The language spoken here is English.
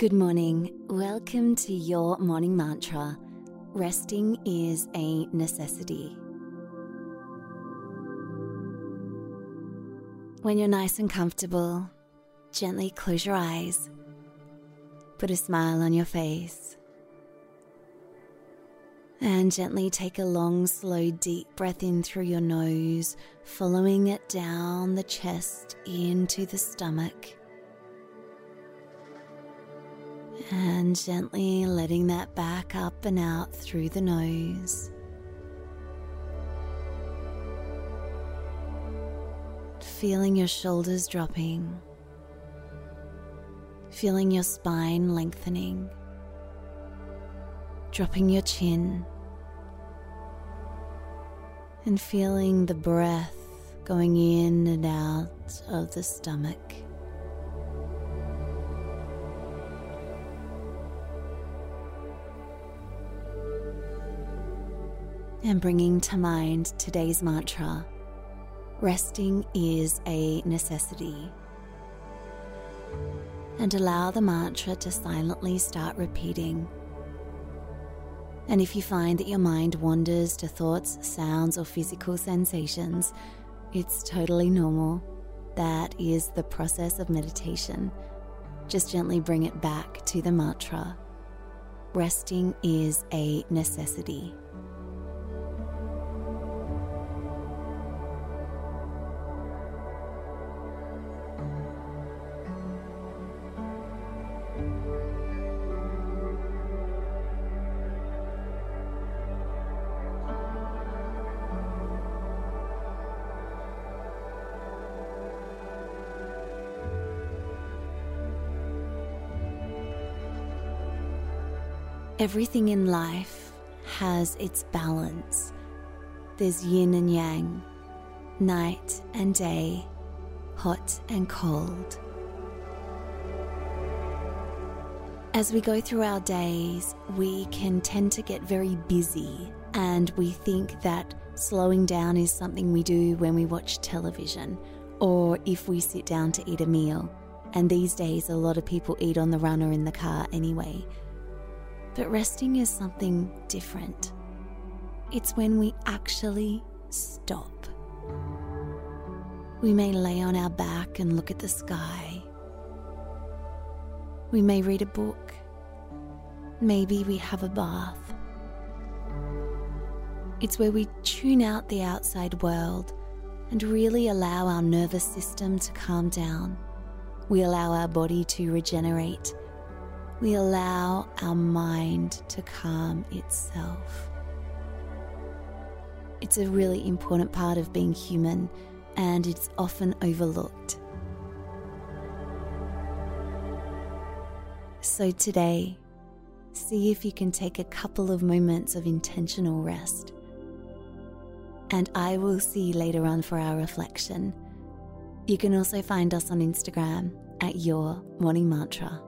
Good morning. Welcome to your morning mantra. Resting is a necessity. When you're nice and comfortable, gently close your eyes. Put a smile on your face. And gently take a long, slow, deep breath in through your nose, following it down the chest into the stomach. And gently letting that back up and out through the nose. Feeling your shoulders dropping. Feeling your spine lengthening. Dropping your chin. And feeling the breath going in and out of the stomach. And bringing to mind today's mantra resting is a necessity. And allow the mantra to silently start repeating. And if you find that your mind wanders to thoughts, sounds, or physical sensations, it's totally normal. That is the process of meditation. Just gently bring it back to the mantra. Resting is a necessity. Everything in life has its balance. There's yin and yang, night and day, hot and cold. As we go through our days, we can tend to get very busy and we think that slowing down is something we do when we watch television or if we sit down to eat a meal. And these days, a lot of people eat on the run or in the car anyway. But resting is something different. It's when we actually stop. We may lay on our back and look at the sky. We may read a book. Maybe we have a bath. It's where we tune out the outside world and really allow our nervous system to calm down. We allow our body to regenerate we allow our mind to calm itself. It's a really important part of being human and it's often overlooked. So, today, see if you can take a couple of moments of intentional rest. And I will see you later on for our reflection. You can also find us on Instagram at Your Morning Mantra.